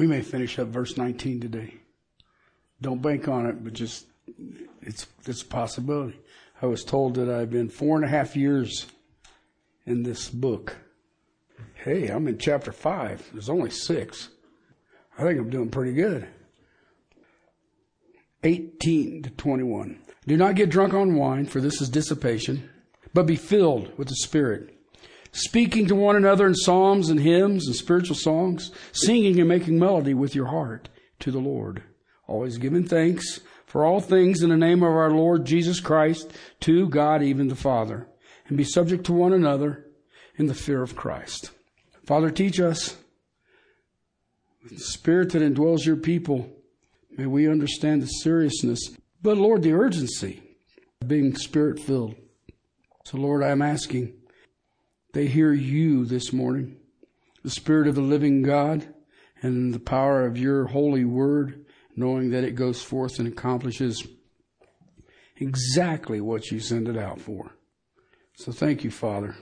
We may finish up verse 19 today. Don't bank on it, but just, it's, it's a possibility. I was told that I've been four and a half years in this book. Hey, I'm in chapter five. There's only six. I think I'm doing pretty good. 18 to 21. Do not get drunk on wine, for this is dissipation, but be filled with the Spirit, speaking to one another in psalms and hymns and spiritual songs, singing and making melody with your heart to the Lord, always giving thanks for all things in the name of our Lord Jesus Christ to God, even the Father, and be subject to one another in the fear of Christ. Father, teach us with the Spirit that indwells your people. May we understand the seriousness, but Lord, the urgency of being Spirit filled. So, Lord, I'm asking they hear you this morning, the Spirit of the living God, and the power of your holy word, knowing that it goes forth and accomplishes exactly what you send it out for. So thank you, Father,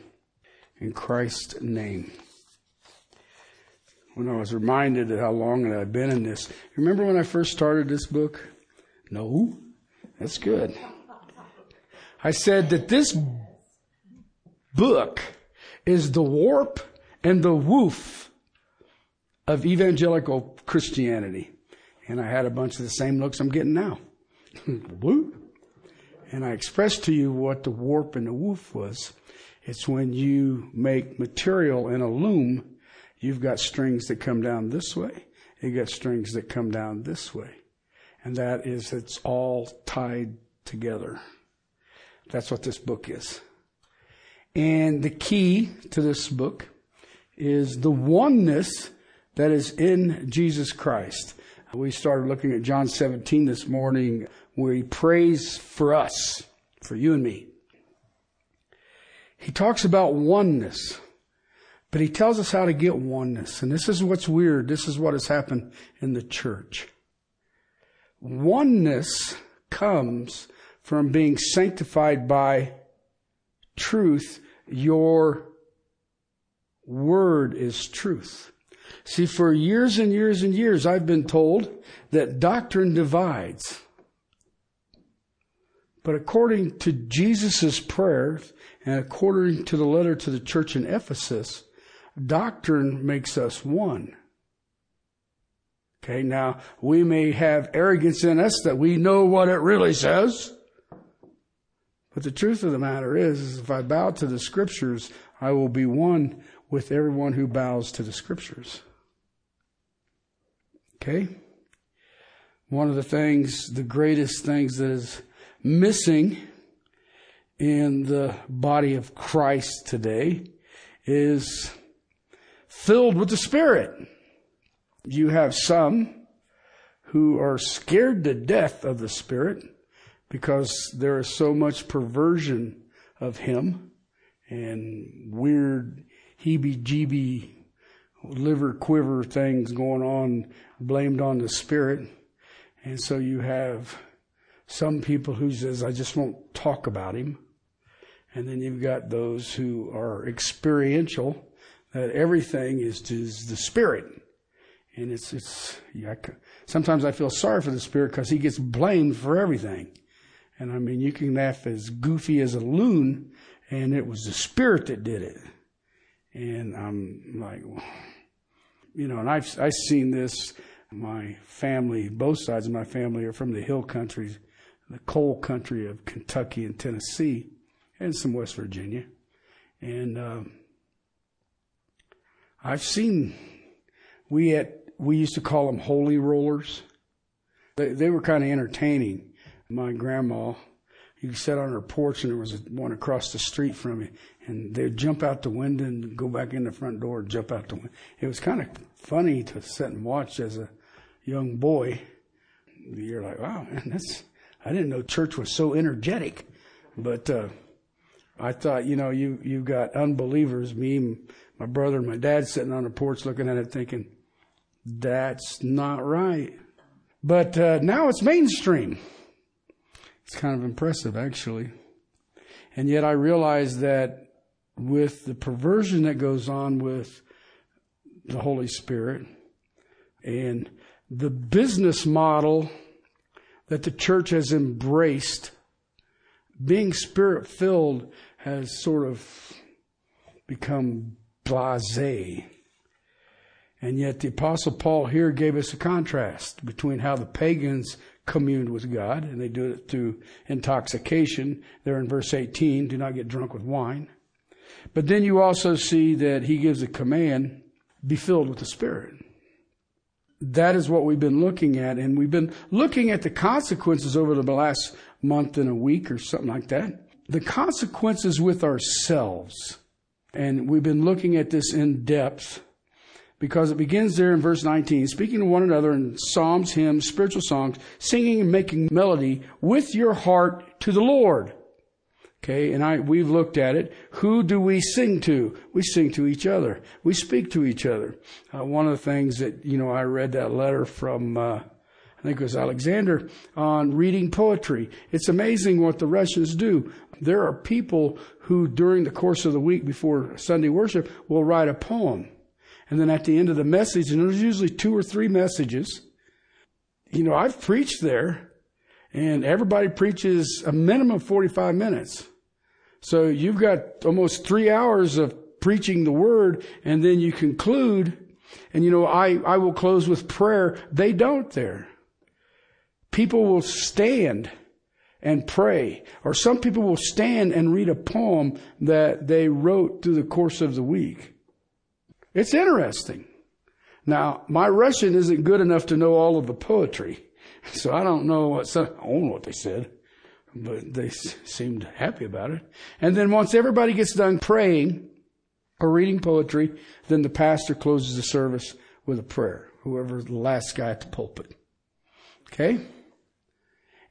in Christ's name. When I was reminded of how long I've been in this, remember when I first started this book? No, that's good. I said that this book is the warp and the woof of evangelical Christianity. And I had a bunch of the same looks I'm getting now. Woo. And I expressed to you what the warp and the woof was. It's when you make material in a loom, you've got strings that come down this way, you got strings that come down this way. And that is, it's all tied together. That's what this book is. And the key to this book is the oneness that is in Jesus Christ. We started looking at John 17 this morning where he prays for us, for you and me. He talks about oneness, but he tells us how to get oneness. And this is what's weird. This is what has happened in the church. Oneness comes from being sanctified by truth your word is truth. See, for years and years and years, I've been told that doctrine divides. But according to Jesus' prayer and according to the letter to the church in Ephesus, doctrine makes us one. Okay, now we may have arrogance in us that we know what it really says. But the truth of the matter is, is if I bow to the scriptures, I will be one with everyone who bows to the scriptures. Okay? One of the things, the greatest things that is missing in the body of Christ today is filled with the Spirit. You have some who are scared to death of the Spirit because there is so much perversion of him and weird heebie jeebie liver quiver things going on blamed on the spirit. And so you have some people who says, I just won't talk about him. And then you've got those who are experiential, that everything is just the spirit. And it's, it's, yeah, sometimes I feel sorry for the spirit because he gets blamed for everything. And I mean, you can laugh as goofy as a loon, and it was the Spirit that did it. And I'm like, you know, and I've I've seen this. My family, both sides of my family, are from the hill country, the coal country of Kentucky and Tennessee, and some West Virginia. And um, I've seen we at we used to call them holy rollers. They, they were kind of entertaining my grandma, you sat on her porch and there was one across the street from me and they'd jump out the window and go back in the front door and jump out the window. It was kind of funny to sit and watch as a young boy. You're like, wow, man, that's, I didn't know church was so energetic. But, uh, I thought, you know, you, you got unbelievers, me, my brother, and my dad sitting on the porch looking at it thinking, that's not right. But, uh, now it's mainstream. It's kind of impressive, actually. And yet I realize that with the perversion that goes on with the Holy Spirit, And the business model that the church has embraced, being spirit filled, has sort of become blase. And yet the apostle Paul here gave us a contrast between how the pagans communed with God, and they do it through intoxication. There in verse 18, do not get drunk with wine. But then you also see that he gives a command, be filled with the Spirit. That is what we've been looking at, and we've been looking at the consequences over the last month and a week or something like that. The consequences with ourselves. And we've been looking at this in depth because it begins there in verse 19, speaking to one another in psalms, hymns, spiritual songs, singing and making melody with your heart to the Lord. Okay, and I, we've looked at it. Who do we sing to? We sing to each other. We speak to each other. Uh, one of the things that, you know, I read that letter from, uh, I think it was Alexander on reading poetry. It's amazing what the Russians do. There are people who during the course of the week before Sunday worship will write a poem and then at the end of the message, and there's usually two or three messages. You know, I've preached there, and everybody preaches a minimum of 45 minutes. So you've got almost three hours of preaching the word, and then you conclude, and you know, I, I will close with prayer. They don't there. People will stand and pray, or some people will stand and read a poem that they wrote through the course of the week. It's interesting. Now, my Russian isn't good enough to know all of the poetry, so I don't know what some, I don't know what they said, but they seemed happy about it. And then once everybody gets done praying or reading poetry, then the pastor closes the service with a prayer. Whoever's the last guy at the pulpit. Okay,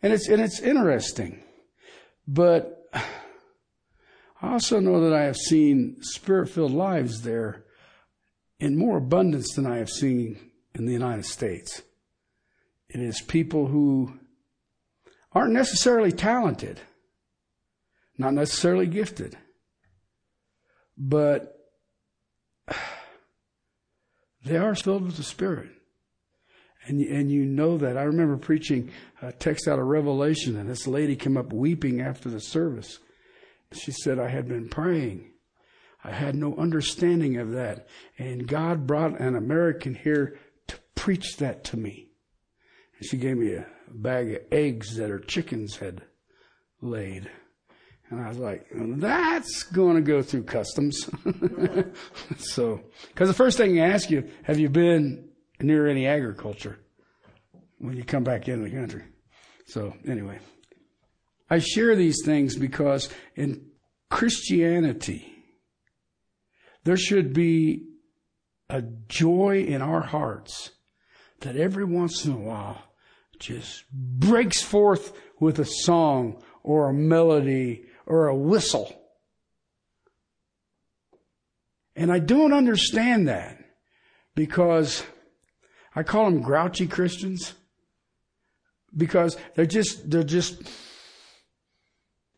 and it's and it's interesting, but I also know that I have seen spirit-filled lives there in more abundance than I have seen in the United States. It is people who aren't necessarily talented, not necessarily gifted, but they are filled with the Spirit. And, and you know that. I remember preaching a text out of Revelation, and this lady came up weeping after the service. She said, I had been praying I had no understanding of that. And God brought an American here to preach that to me. And she gave me a bag of eggs that her chickens had laid. And I was like, that's going to go through customs. so, because the first thing you ask you, have you been near any agriculture when you come back into the country? So, anyway, I share these things because in Christianity, there should be a joy in our hearts that every once in a while just breaks forth with a song or a melody or a whistle. And I don't understand that because I call them grouchy Christians because they're just, they're just,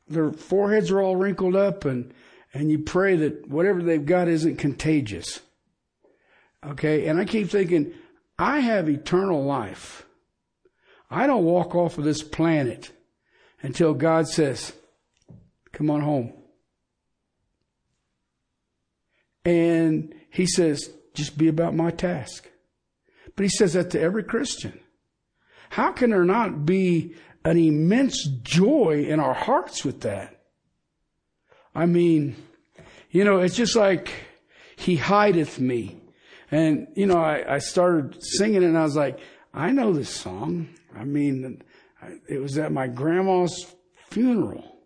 their foreheads are all wrinkled up and and you pray that whatever they've got isn't contagious. Okay. And I keep thinking, I have eternal life. I don't walk off of this planet until God says, come on home. And he says, just be about my task. But he says that to every Christian. How can there not be an immense joy in our hearts with that? I mean, you know, it's just like he hideth me. And, you know, I, I started singing and I was like, I know this song. I mean, it was at my grandma's funeral.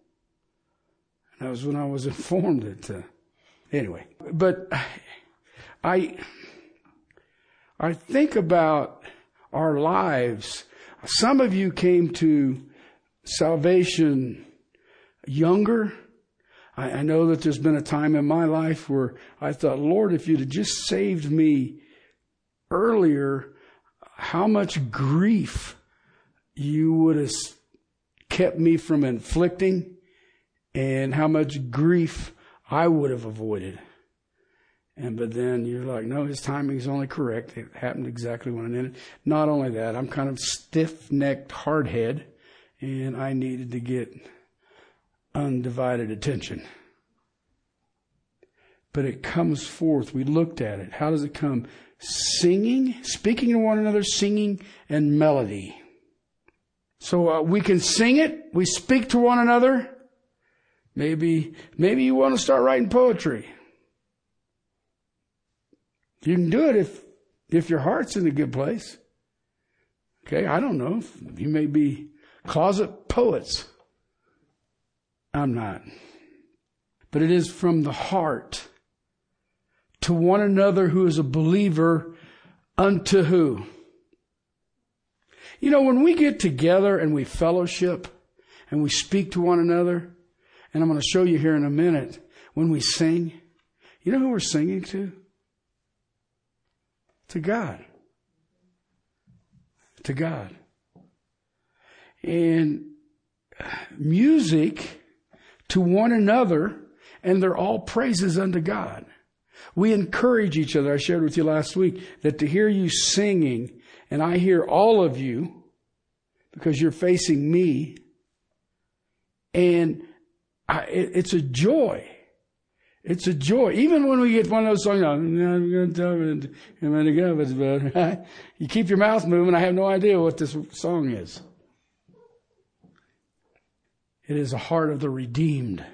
And that was when I was informed that, uh, anyway, but I, I think about our lives. Some of you came to salvation younger I, I know that there's been a time in my life where I thought, Lord, if you'd have just saved me earlier, how much grief you would have kept me from inflicting and how much grief I would have avoided. And but then you're like, no, his timing is only correct. It happened exactly when I needed. Not only that, I'm kind of stiff-necked hardhead, and I needed to get undivided attention. But it comes forth. We looked at it. How does it come? Singing, speaking to one another, singing and melody. So uh, we can sing it. We speak to one another. Maybe, maybe you want to start writing poetry. You can do it if, if your heart's in a good place. Okay, I don't know. You may be closet poets. I'm not. But it is from the heart to one another who is a believer unto who? You know, when we get together and we fellowship and we speak to one another, and I'm going to show you here in a minute, when we sing, you know who we're singing to? To God. To God. And music to one another, and they're all praises unto God. We encourage each other. I shared with you last week that to hear you singing, and I hear all of you because you're facing me, and I, it, it's a joy. It's a joy. Even when we get one of those songs, I'm gonna tell you keep your mouth moving. I have no idea what this song is. It is a heart of the redeemed.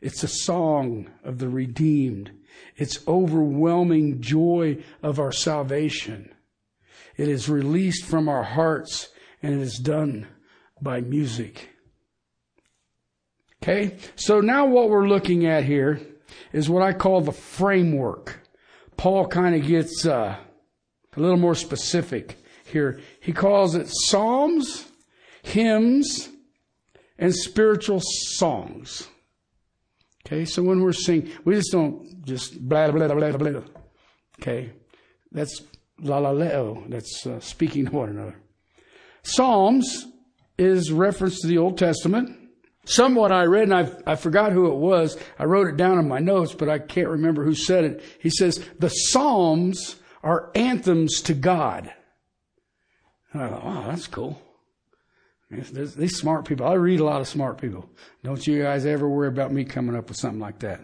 It's a song of the redeemed. It's overwhelming joy of our salvation. It is released from our hearts and it is done by music. Okay? So now what we're looking at here is what I call the framework. Paul kind of gets uh, a little more specific here. He calls it psalms, hymns, and spiritual songs. Okay, so when we're singing, we just don't just blah blah blah blah blah. Okay, that's la la leo. That's uh, speaking to one another. Psalms is reference to the Old Testament. Somewhat I read, and I, I forgot who it was. I wrote it down in my notes, but I can't remember who said it. He says, the Psalms are anthems to God. And I thought, wow, that's cool. These smart people, I read a lot of smart people. Don't you guys ever worry about me coming up with something like that.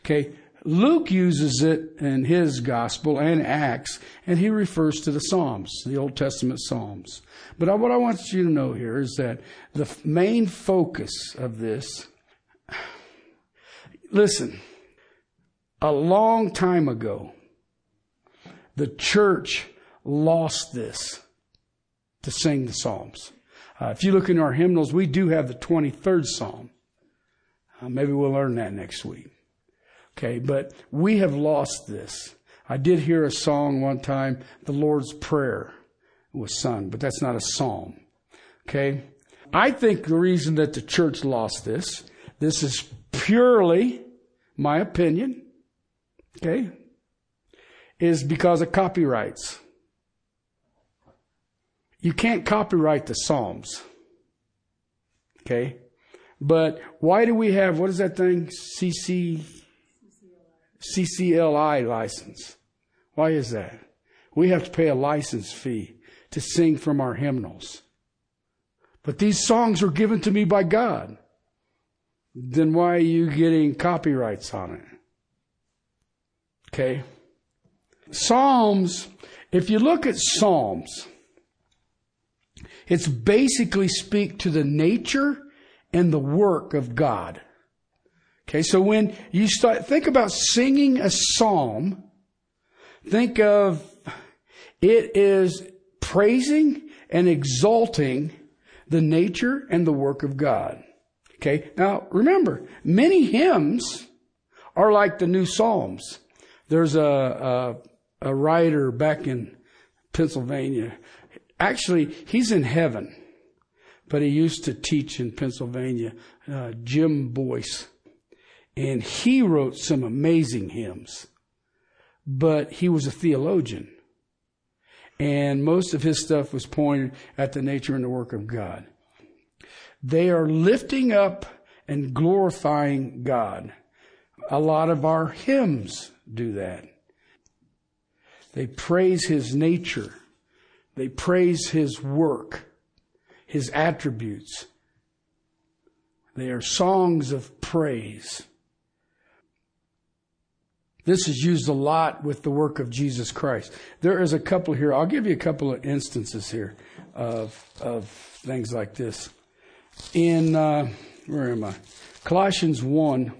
Okay. Luke uses it in his gospel and Acts, and he refers to the Psalms, the Old Testament Psalms. But what I want you to know here is that the main focus of this, listen, a long time ago, the church lost this to sing the Psalms. Uh, if you look in our hymnals, we do have the 23rd Psalm. Uh, maybe we'll learn that next week. Okay, but we have lost this. I did hear a song one time, the Lord's Prayer was sung, but that's not a psalm. Okay? I think the reason that the church lost this, this is purely my opinion, okay, is because of copyrights. You can't copyright the Psalms. Okay? But why do we have, what is that thing? CC, CCLI license. Why is that? We have to pay a license fee to sing from our hymnals. But these songs were given to me by God. Then why are you getting copyrights on it? Okay. Psalms, if you look at Psalms, it's basically speak to the nature and the work of God. Okay, so when you start, think about singing a psalm, think of it is praising and exalting the nature and the work of God. Okay. Now remember, many hymns are like the new Psalms. There's a, a, a writer back in Pennsylvania. Actually, he's in heaven, but he used to teach in Pennsylvania, uh, Jim Boice. And he wrote some amazing hymns, but he was a theologian. And most of his stuff was pointed at the nature and the work of God. They are lifting up and glorifying God. A lot of our hymns do that. They praise his nature. They praise his work, his attributes. They are songs of praise. This is used a lot with the work of Jesus Christ. There is a couple here. I'll give you a couple of instances here of, of things like this. In, uh, where am I? Colossians 1.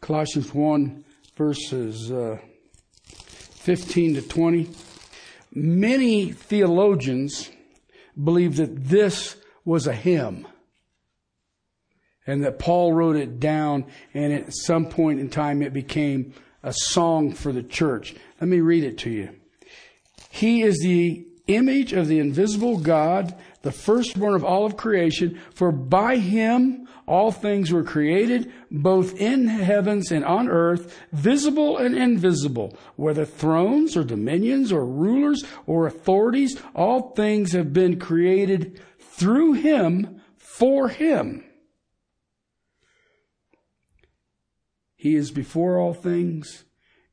Colossians 1, verses uh, 15 to 20. Many theologians believe that this was a hymn and that Paul wrote it down and at some point in time it became a song for the church. Let me read it to you. He is the image of the invisible God, the firstborn of all of creation, for by him all things were created, both in heavens and on earth, visible and invisible, whether thrones or dominions or rulers or authorities, all things have been created through him, for him. He is before all things,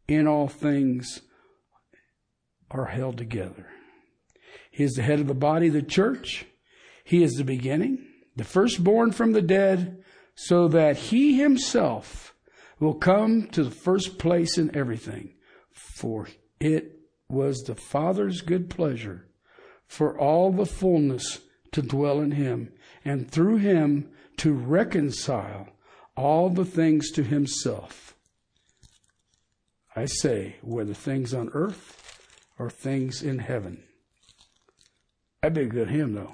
in all things are held together. He is the head of the body, the church. He is the beginning, the firstborn from the dead, so that he himself will come to the first place in everything. For it was the Father's good pleasure for all the fullness to dwell in him, and through him to reconcile all the things to himself. I say, whether things on earth or things in heaven. That'd be a good hymn, though.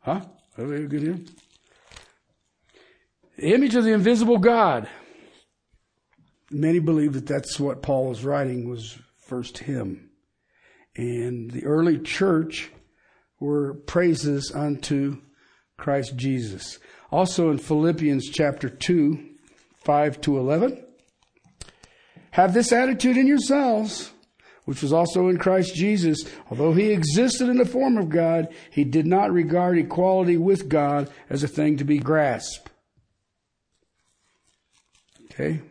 Huh? That'd be a good hymn. The image of the invisible God. Many believe that that's what Paul was writing was first hymn. And the early church were praises unto Christ Jesus. Also in Philippians chapter 2, 5 to 11. Have this attitude in yourselves, which was also in Christ Jesus. Although he existed in the form of God, he did not regard equality with God as a thing to be grasped. Okay?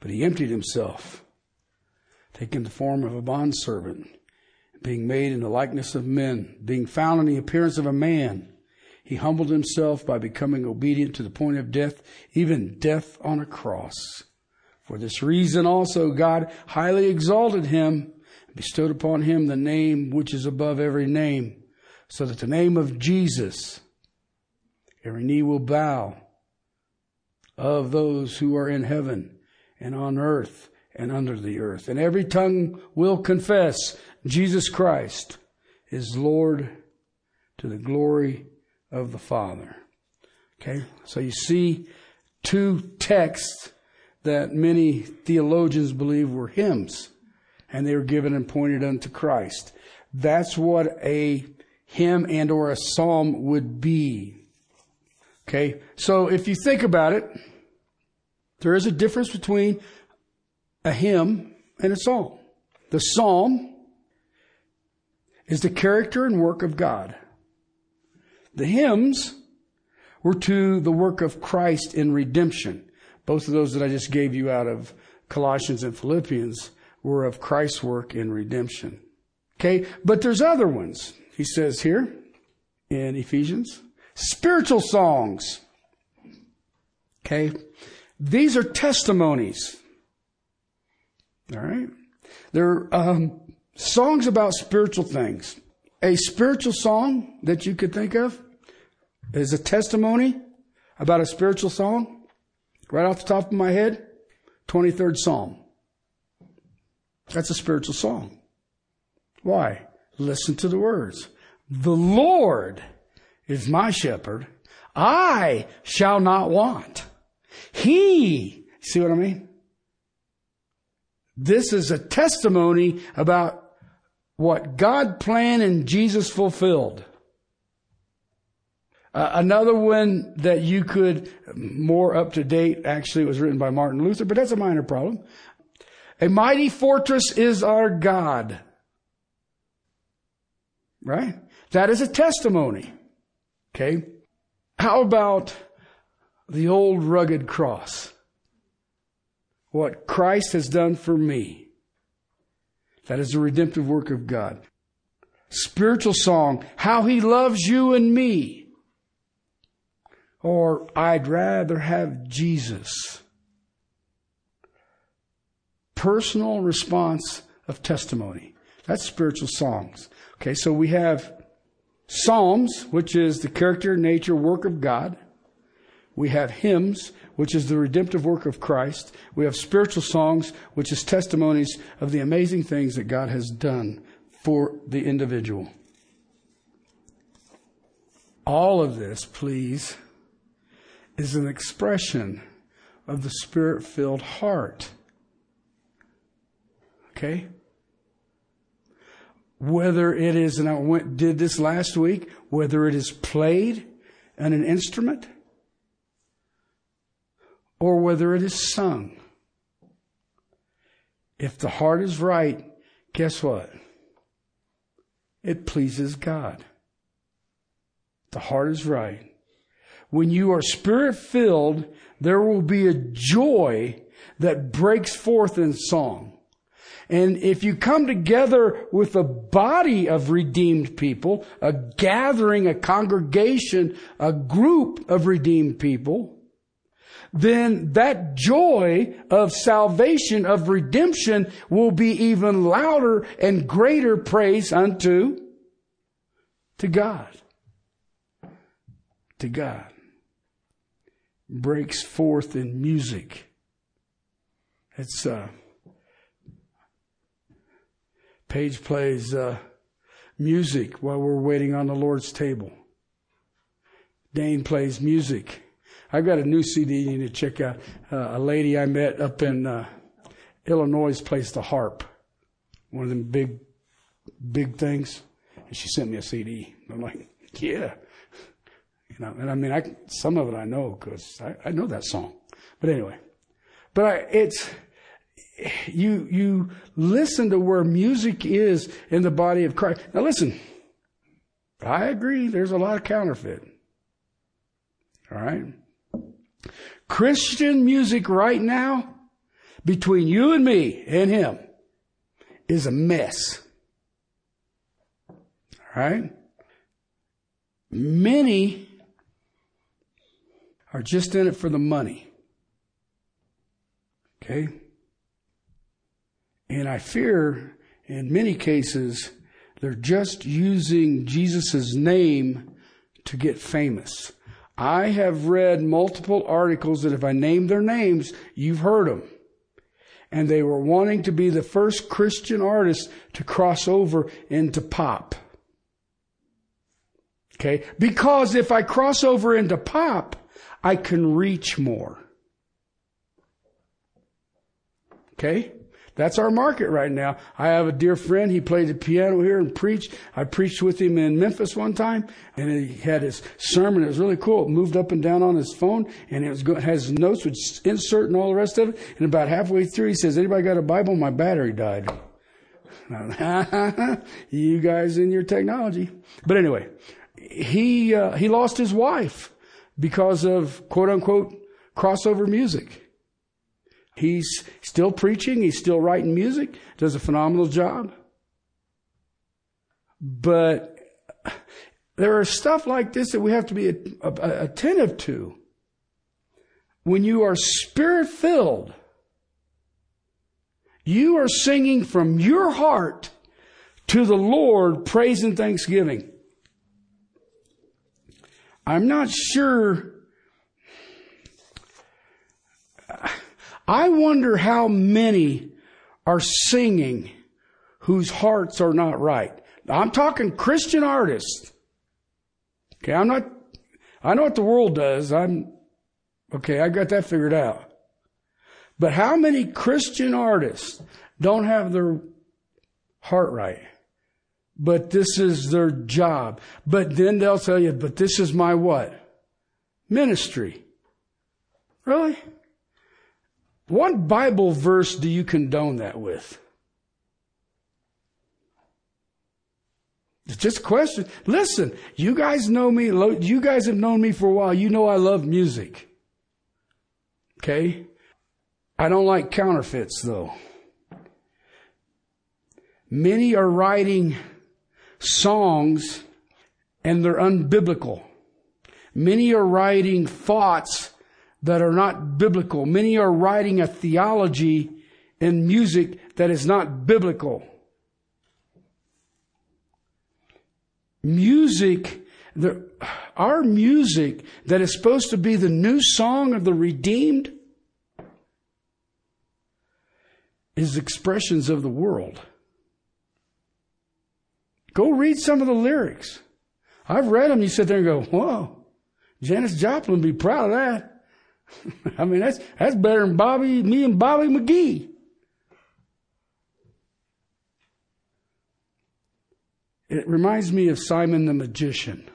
But he emptied himself, taking the form of a bondservant being made in the likeness of men, being found in the appearance of a man, he humbled himself by becoming obedient to the point of death, even death on a cross. For this reason also God highly exalted him and bestowed upon him the name which is above every name, so that the name of Jesus every knee will bow of those who are in heaven and on earth and under the earth. And every tongue will confess Jesus Christ is Lord to the glory of the Father. Okay? So you see two texts that many theologians believe were hymns and they were given and pointed unto Christ. That's what a hymn and or a psalm would be. Okay? So if you think about it, there is a difference between a hymn and a psalm. The psalm is the character and work of God. The hymns were to the work of Christ in redemption. Both of those that I just gave you out of Colossians and Philippians were of Christ's work in redemption. Okay, but there's other ones. He says here in Ephesians, spiritual songs. Okay, these are testimonies. All right, they're um, songs about spiritual things. A spiritual song that you could think of is a testimony about a spiritual song. Right off the top of my head, 23rd Psalm. That's a spiritual song. Why? Listen to the words. The Lord is my shepherd. I shall not want. He, see what I mean? This is a testimony about what God planned and Jesus fulfilled. Uh, another one that you could, more up to date, actually was written by Martin Luther, but that's a minor problem. A mighty fortress is our God. Right? That is a testimony. Okay? How about the old rugged cross? What Christ has done for me. That is the redemptive work of God. Spiritual song, how he loves you and me. Or I'd rather have Jesus. Personal response of testimony. That's spiritual songs. Okay, so we have Psalms, which is the character, nature, work of God. We have hymns, which is the redemptive work of Christ. We have spiritual songs, which is testimonies of the amazing things that God has done for the individual. All of this, please, is an expression of the spirit filled heart. Okay? whether it is, and I went, did this last week, whether it is played on an instrument or whether it is sung. If the heart is right, guess what? It pleases God. The heart is right. When you are spirit filled, there will be a joy that breaks forth in song. And if you come together with a body of redeemed people, a gathering, a congregation, a group of redeemed people, then that joy of salvation, of redemption will be even louder and greater praise unto to God. To God. Breaks forth in music. It's uh Paige plays uh, music while we're waiting on the Lord's table. Dane plays music. I've got a new CD you need to check out. Uh, a lady I met up in uh, Illinois plays the harp, one of them big, big things. And she sent me a CD. I'm like, yeah. Know, and I mean, I, some of it I know because I, I know that song. But anyway, but I, it's, you, you listen to where music is in the body of Christ. Now listen, I agree there's a lot of counterfeit. All right. Christian music right now, between you and me and him, is a mess. All right. Many are just in it for the money. Okay. And I fear in many cases they're just using Jesus' name to get famous. I have read multiple articles that if I name their names, you've heard them. And they were wanting to be the first Christian artist to cross over into pop. Okay? Because if I cross over into pop, I can reach more. Okay? That's our market right now. I have a dear friend. He played the piano here and preached. I preached with him in Memphis one time, and he had his sermon. It was really cool. It moved up and down on his phone, and it was go- has notes with insert and all the rest of it. And about halfway through, he says, "Anybody got a Bible? My battery died." you guys in your technology. But anyway, he uh, he lost his wife because of quote unquote crossover music. He's still preaching, he's still writing music, does a phenomenal job. But there are stuff like this that we have to be attentive to. When you are spirit filled, you are singing from your heart to the Lord praise and thanksgiving. I'm not sure I wonder how many are singing whose hearts are not right. I'm talking Christian artists. Okay, I'm not, I know what the world does. I'm, okay, I got that figured out. But how many Christian artists don't have their heart right? But this is their job. But then they'll tell you, but this is my what? Ministry. Really? What Bible verse do you condone that with? It's just a question. Listen, you guys know me, you guys have known me for a while. You know I love music. Okay? I don't like counterfeits though. Many are writing songs and they're unbiblical. Many are writing thoughts that are not biblical. Many are writing a theology in music that is not biblical. Music, the, our music that is supposed to be the new song of the redeemed is expressions of the world. Go read some of the lyrics. I've read them. You sit there and go, whoa, Janis Joplin be proud of that. I mean, that's, that's better than Bobby, me and Bobby McGee. It reminds me of Simon the magician.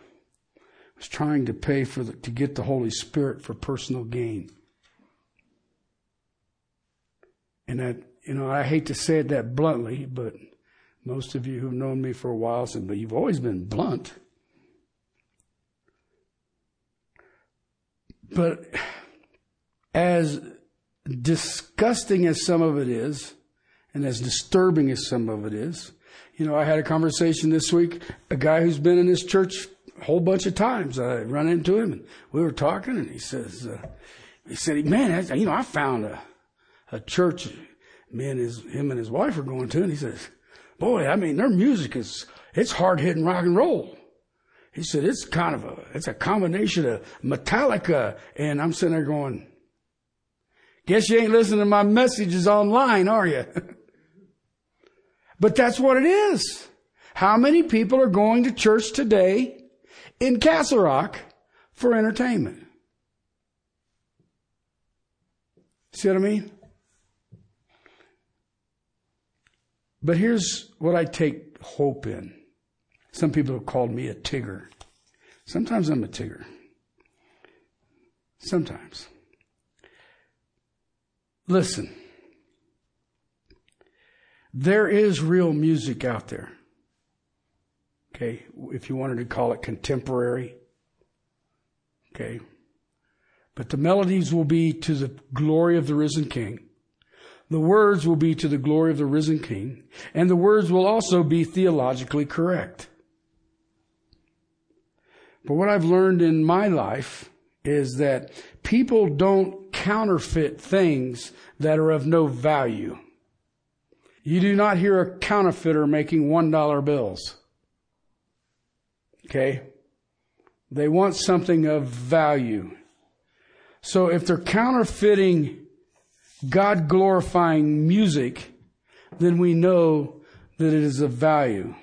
He was trying to pay for the, to get the Holy Spirit for personal gain. And that, you know, I hate to say it that bluntly, but most of you who've known me for a while said, but you've always been blunt. But as disgusting as some of it is, and as disturbing as some of it is, you know, I had a conversation this week, a guy who's been in this church a whole bunch of times. I run into him and we were talking and he says, uh, he said, man, you know, I found a, a church me and his, him and his wife are going to and he says, boy, I mean, their music is, it's hard hitting rock and roll. He said, it's kind of a, it's a combination of Metallica. And I'm sitting there going, guess you ain't listening to my messages online, are you? but that's what it is. How many people are going to church today in Castle Rock for entertainment? See what I mean? But here's what I take hope in. Some people have called me a Tigger. Sometimes I'm a Tigger. Sometimes. Listen. There is real music out there. Okay. If you wanted to call it contemporary. Okay. But the melodies will be to the glory of the risen King. The words will be to the glory of the risen King, and the words will also be theologically correct. But what I've learned in my life is that people don't counterfeit things that are of no value. You do not hear a counterfeiter making $1 bills. Okay? They want something of value. So if they're counterfeiting God glorifying music, then we know that it is of value.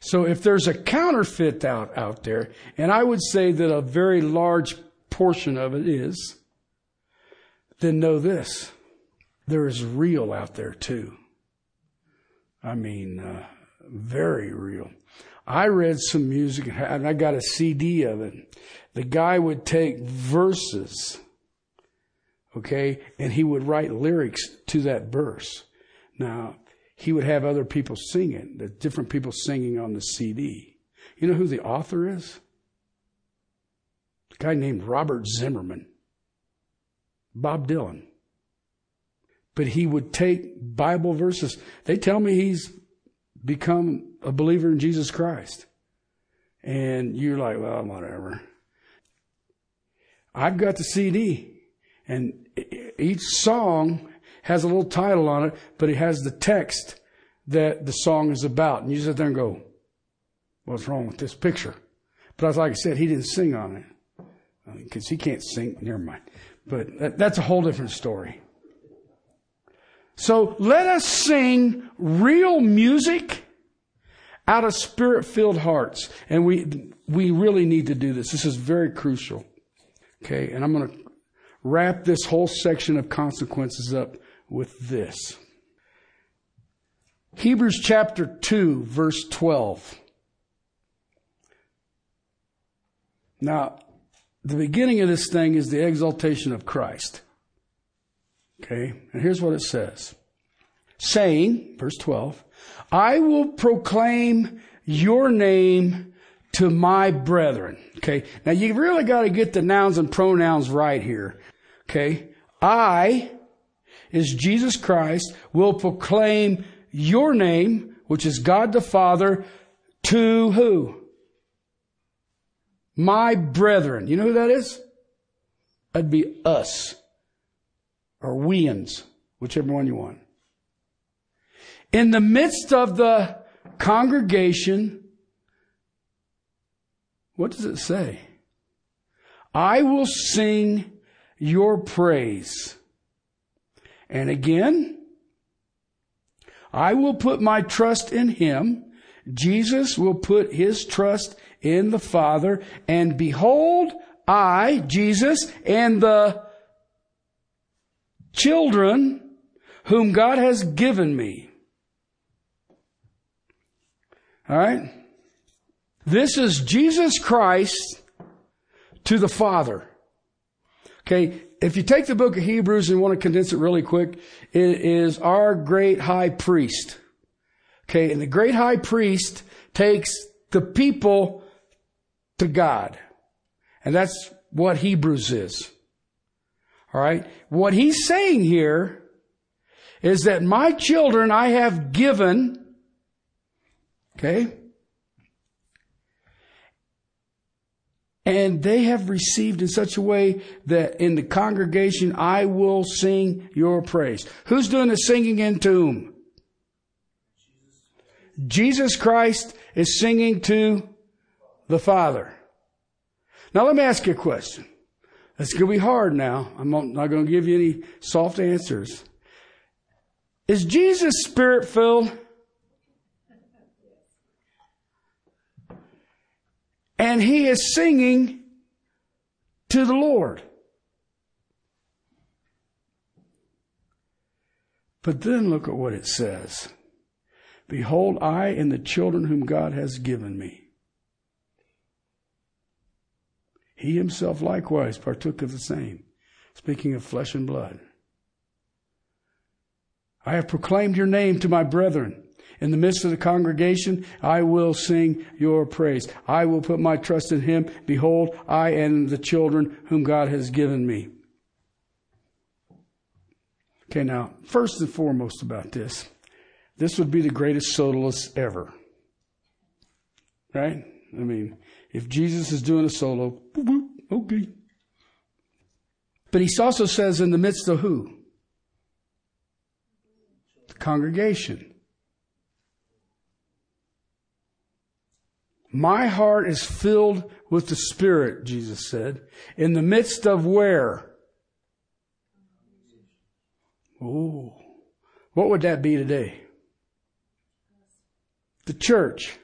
So if there's a counterfeit out, out there, and I would say that a very large portion of it is, then know this. There is real out there too. I mean, uh, very real. I read some music and I got a CD of it. The guy would take verses Okay. And he would write lyrics to that verse. Now, he would have other people sing it, the different people singing on the CD. You know who the author is? A guy named Robert Zimmerman. Bob Dylan. But he would take Bible verses. They tell me he's become a believer in Jesus Christ. And you're like, well, whatever. I've got the CD. And each song has a little title on it, but it has the text that the song is about. And you sit there and go, what's wrong with this picture? But like I said, he didn't sing on it because he can't sing. Never mind. But that, that's a whole different story. So let us sing real music out of spirit filled hearts. And we, we really need to do this. This is very crucial. Okay. And I'm going to wrap this whole section of consequences up with this. Hebrews chapter 2, verse 12. Now, the beginning of this thing is the exaltation of Christ. Okay? And here's what it says saying, verse 12, I will proclaim your name to my brethren. Okay. Now you really got to get the nouns and pronouns right here. Okay. I is Jesus Christ will proclaim your name, which is God the Father, to who? My brethren. You know who that is? That'd be us. Or weans, whichever one you want. In the midst of the congregation, what does it say? I will sing your praise. And again, I will put my trust in him. Jesus will put his trust in the Father. And behold, I, Jesus, and the children whom God has given me. All right? This is Jesus Christ to the Father. Okay, if you take the book of Hebrews and want to condense it really quick, it is our great high priest. Okay, and the great high priest takes the people to God. And that's what Hebrews is. All right. What he's saying here is that my children I have given, okay, and they have received in such a way that in the congregation I will sing your praise. Who's doing the singing in whom? Jesus Christ is singing to the Father. Now let me ask you a question. It's going to be hard now. I'm not going to give you any soft answers. Is Jesus spirit filled? And he is singing to the Lord. But then look at what it says. Behold, I and the children whom God has given me. He himself likewise partook of the same, speaking of flesh and blood. I have proclaimed your name to my brethren. In the midst of the congregation, I will sing your praise. I will put my trust in him. Behold, I and the children whom God has given me. Okay, now, first and foremost about this, this would be the greatest soloist ever. Right? I mean, if Jesus is doing a solo, okay. But he also says in the midst of who? The congregation. My heart is filled with the Spirit, Jesus said, in the midst of where? Oh, what would that be today? The church.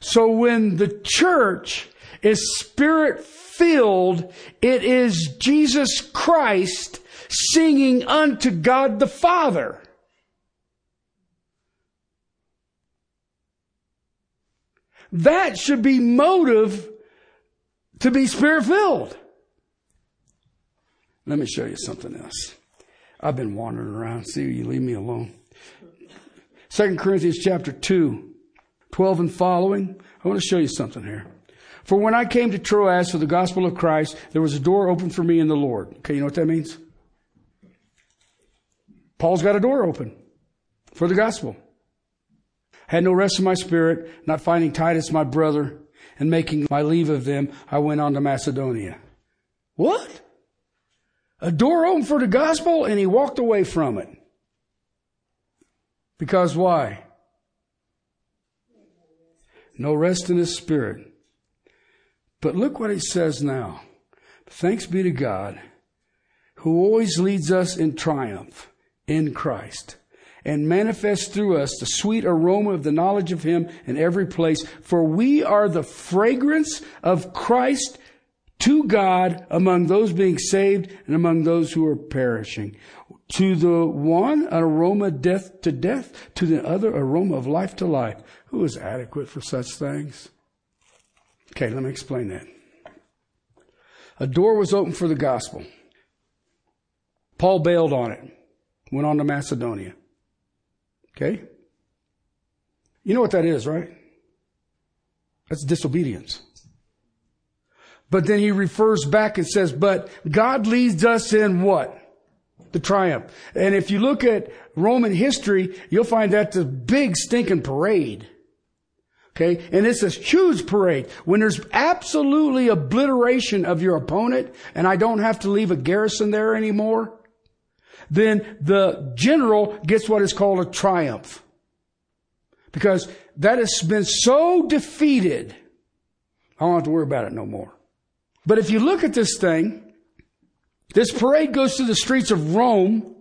So when the church is spirit filled, it is Jesus Christ singing unto God the Father. That should be motive to be spirit filled. Let me show you something else. I've been wandering around. See, you leave me alone. Second Corinthians chapter 2, 12 and following. I want to show you something here. For when I came to Troas for the gospel of Christ, there was a door open for me in the Lord. Okay, you know what that means? Paul's got a door open for the gospel. Had no rest in my spirit, not finding Titus my brother, and making my leave of them, I went on to Macedonia. What? A door opened for the gospel and he walked away from it. Because why? No rest in his spirit. But look what he says now. Thanks be to God who always leads us in triumph in Christ and manifest through us the sweet aroma of the knowledge of Him in every place. For we are the fragrance of Christ to God among those being saved and among those who are perishing. To the one, an aroma death to death, to the other, aroma of life to life. Who is adequate for such things? Okay, let me explain that. A door was open for the gospel. Paul bailed on it, went on to Macedonia. Okay? You know what that is, right? That's disobedience. But then he refers back and says, but God leads us in what? The triumph. And if you look at Roman history, you'll find that's a big stinking parade. Okay. And it's a huge parade. When there's absolutely obliteration of your opponent and I don't have to leave a garrison there anymore, then the general gets what is called a triumph. Because that has been so defeated, I don't have to worry about it no more. But if you look at this thing, this parade goes through the streets of Rome,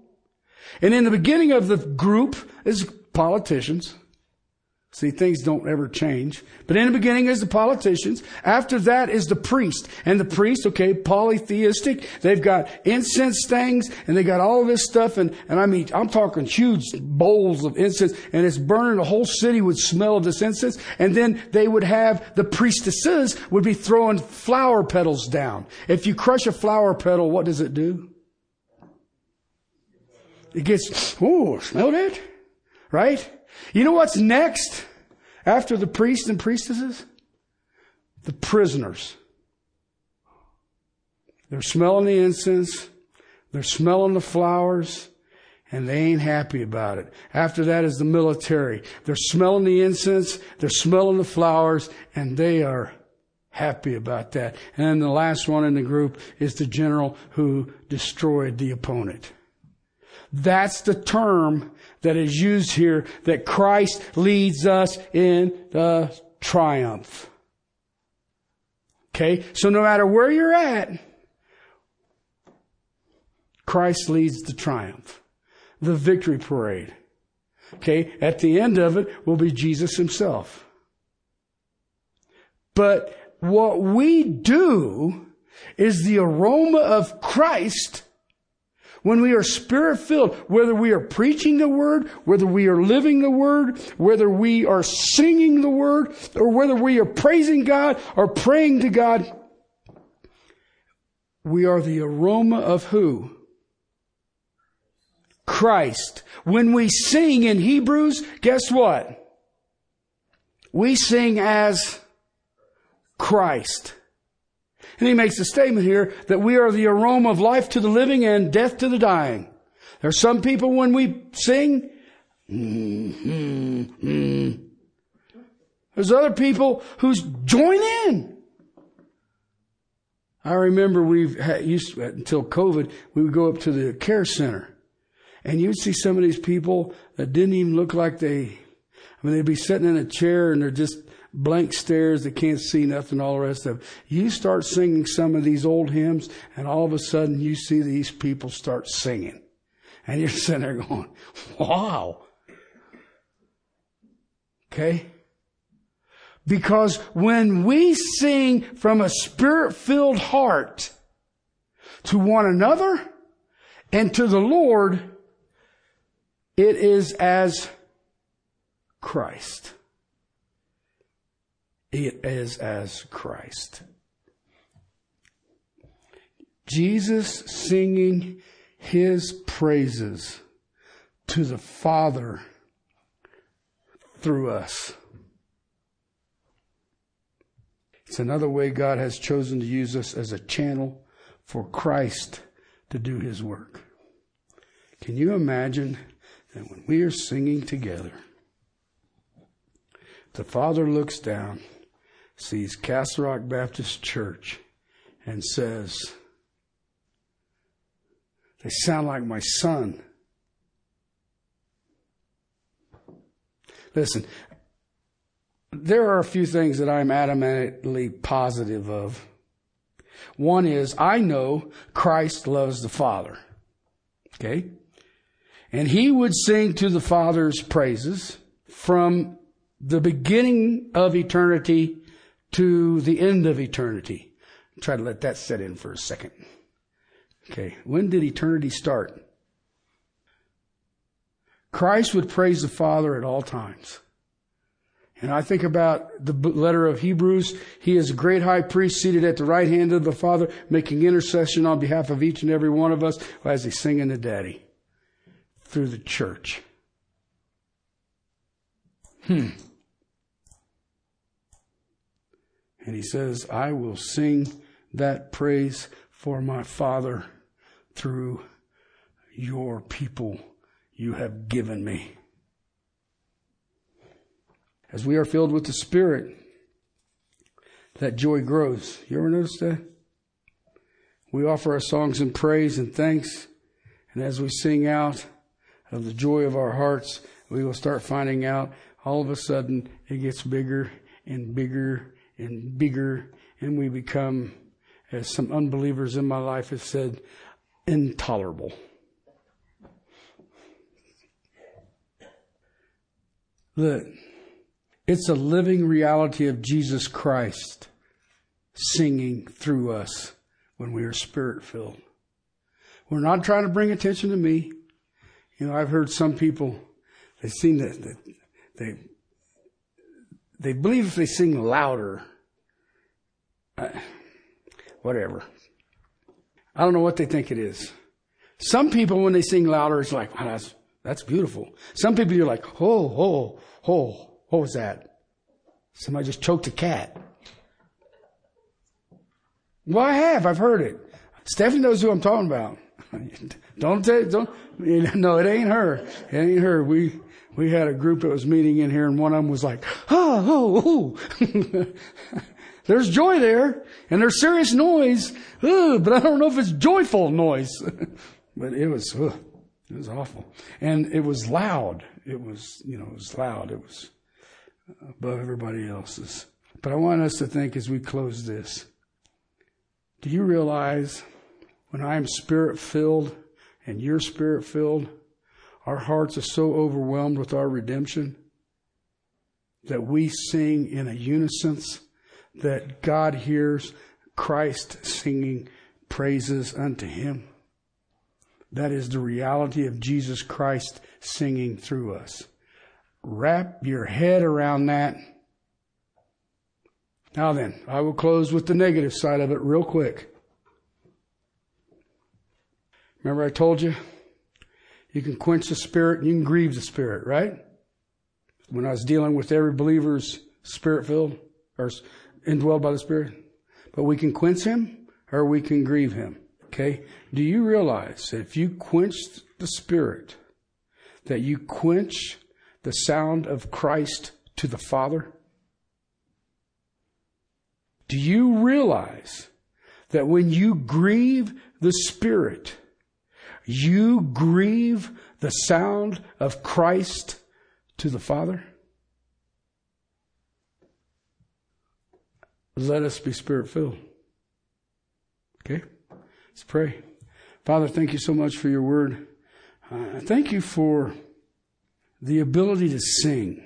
and in the beginning of the group is politicians. See, things don't ever change. But in the beginning is the politicians. After that is the priest. And the priest, okay, polytheistic. They've got incense things and they got all this stuff. And, and I mean, I'm talking huge bowls of incense and it's burning. The whole city would smell of this incense. And then they would have the priestesses would be throwing flower petals down. If you crush a flower petal, what does it do? It gets, oh, smell that? Right? You know what's next after the priests and priestesses? The prisoners. They're smelling the incense. They're smelling the flowers and they ain't happy about it. After that is the military. They're smelling the incense. They're smelling the flowers and they are happy about that. And then the last one in the group is the general who destroyed the opponent. That's the term that is used here that Christ leads us in the triumph. Okay? So no matter where you're at, Christ leads the triumph, the victory parade. Okay? At the end of it will be Jesus himself. But what we do is the aroma of Christ when we are spirit filled, whether we are preaching the word, whether we are living the word, whether we are singing the word, or whether we are praising God or praying to God, we are the aroma of who? Christ. When we sing in Hebrews, guess what? We sing as Christ. And he makes a statement here that we are the aroma of life to the living and death to the dying. There are some people when we sing, mm, there's other people who join in. I remember we've had, used until COVID, we would go up to the care center and you'd see some of these people that didn't even look like they, I mean, they'd be sitting in a chair and they're just blank stares that can't see nothing, all the rest of it. You start singing some of these old hymns, and all of a sudden you see these people start singing. And you're sitting there going, wow. Okay? Because when we sing from a spirit filled heart to one another and to the Lord, it is as Christ. It is as Christ. Jesus singing his praises to the Father through us. It's another way God has chosen to use us as a channel for Christ to do his work. Can you imagine that when we are singing together, the Father looks down sees Castle Rock Baptist Church and says, They sound like my son. Listen, there are a few things that I'm adamantly positive of. One is I know Christ loves the Father. Okay? And he would sing to the Father's praises from the beginning of eternity to the end of eternity. Try to let that set in for a second. Okay. When did eternity start? Christ would praise the Father at all times. And I think about the letter of Hebrews. He is a great high priest seated at the right hand of the Father, making intercession on behalf of each and every one of us as he's singing to Daddy through the church. Hmm. And he says, I will sing that praise for my Father through your people you have given me. As we are filled with the Spirit, that joy grows. You ever notice that? We offer our songs in praise and thanks, and as we sing out of the joy of our hearts, we will start finding out all of a sudden it gets bigger and bigger and bigger, and we become, as some unbelievers in my life have said, intolerable. Look, it's a living reality of Jesus Christ singing through us when we are spirit filled. We're not trying to bring attention to me. You know, I've heard some people, they seem that they, they believe if they sing louder, uh, whatever. I don't know what they think it is. Some people, when they sing louder, it's like, wow, that's, that's beautiful. Some people, you're like, oh, oh, oh, what was that? Somebody just choked a cat. Well, I have. I've heard it. Stephanie knows who I'm talking about. don't tell, don't, no, it ain't her. It ain't her. We, we had a group that was meeting in here and one of them was like, oh, oh, oh. there's joy there and there's serious noise, but I don't know if it's joyful noise. but it was, it was awful. And it was loud. It was, you know, it was loud. It was above everybody else's. But I want us to think as we close this. Do you realize when I am spirit filled and you're spirit filled, our hearts are so overwhelmed with our redemption that we sing in a unison that God hears Christ singing praises unto him. That is the reality of Jesus Christ singing through us. Wrap your head around that. Now then, I will close with the negative side of it real quick. Remember I told you you can quench the spirit and you can grieve the spirit, right? When I was dealing with every believer's spirit filled or indwelled by the spirit. But we can quench him or we can grieve him. Okay? Do you realize that if you quench the spirit, that you quench the sound of Christ to the Father? Do you realize that when you grieve the Spirit, you grieve the sound of Christ to the Father? Let us be spirit filled. Okay? Let's pray. Father, thank you so much for your word. Uh, thank you for the ability to sing.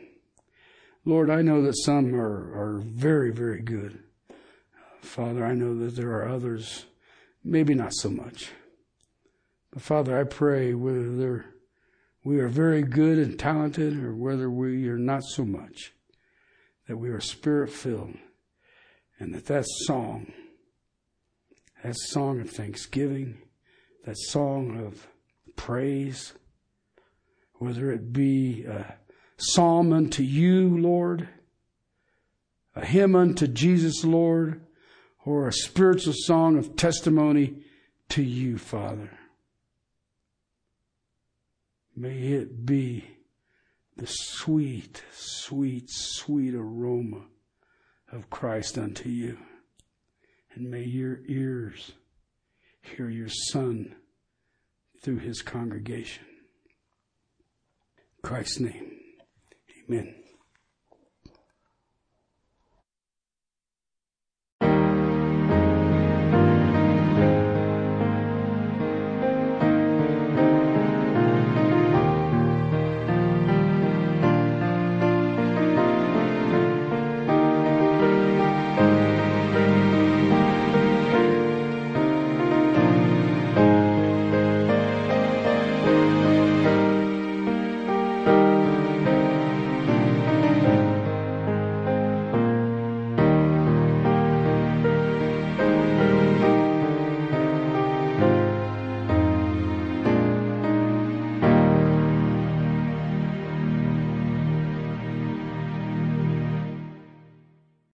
Lord, I know that some are, are very, very good. Father, I know that there are others, maybe not so much. Father, I pray whether we are very good and talented or whether we are not so much, that we are spirit filled and that that song, that song of thanksgiving, that song of praise, whether it be a psalm unto you, Lord, a hymn unto Jesus, Lord, or a spiritual song of testimony to you, Father. May it be the sweet, sweet, sweet aroma of Christ unto you. And may your ears hear your Son through his congregation. In Christ's name, amen.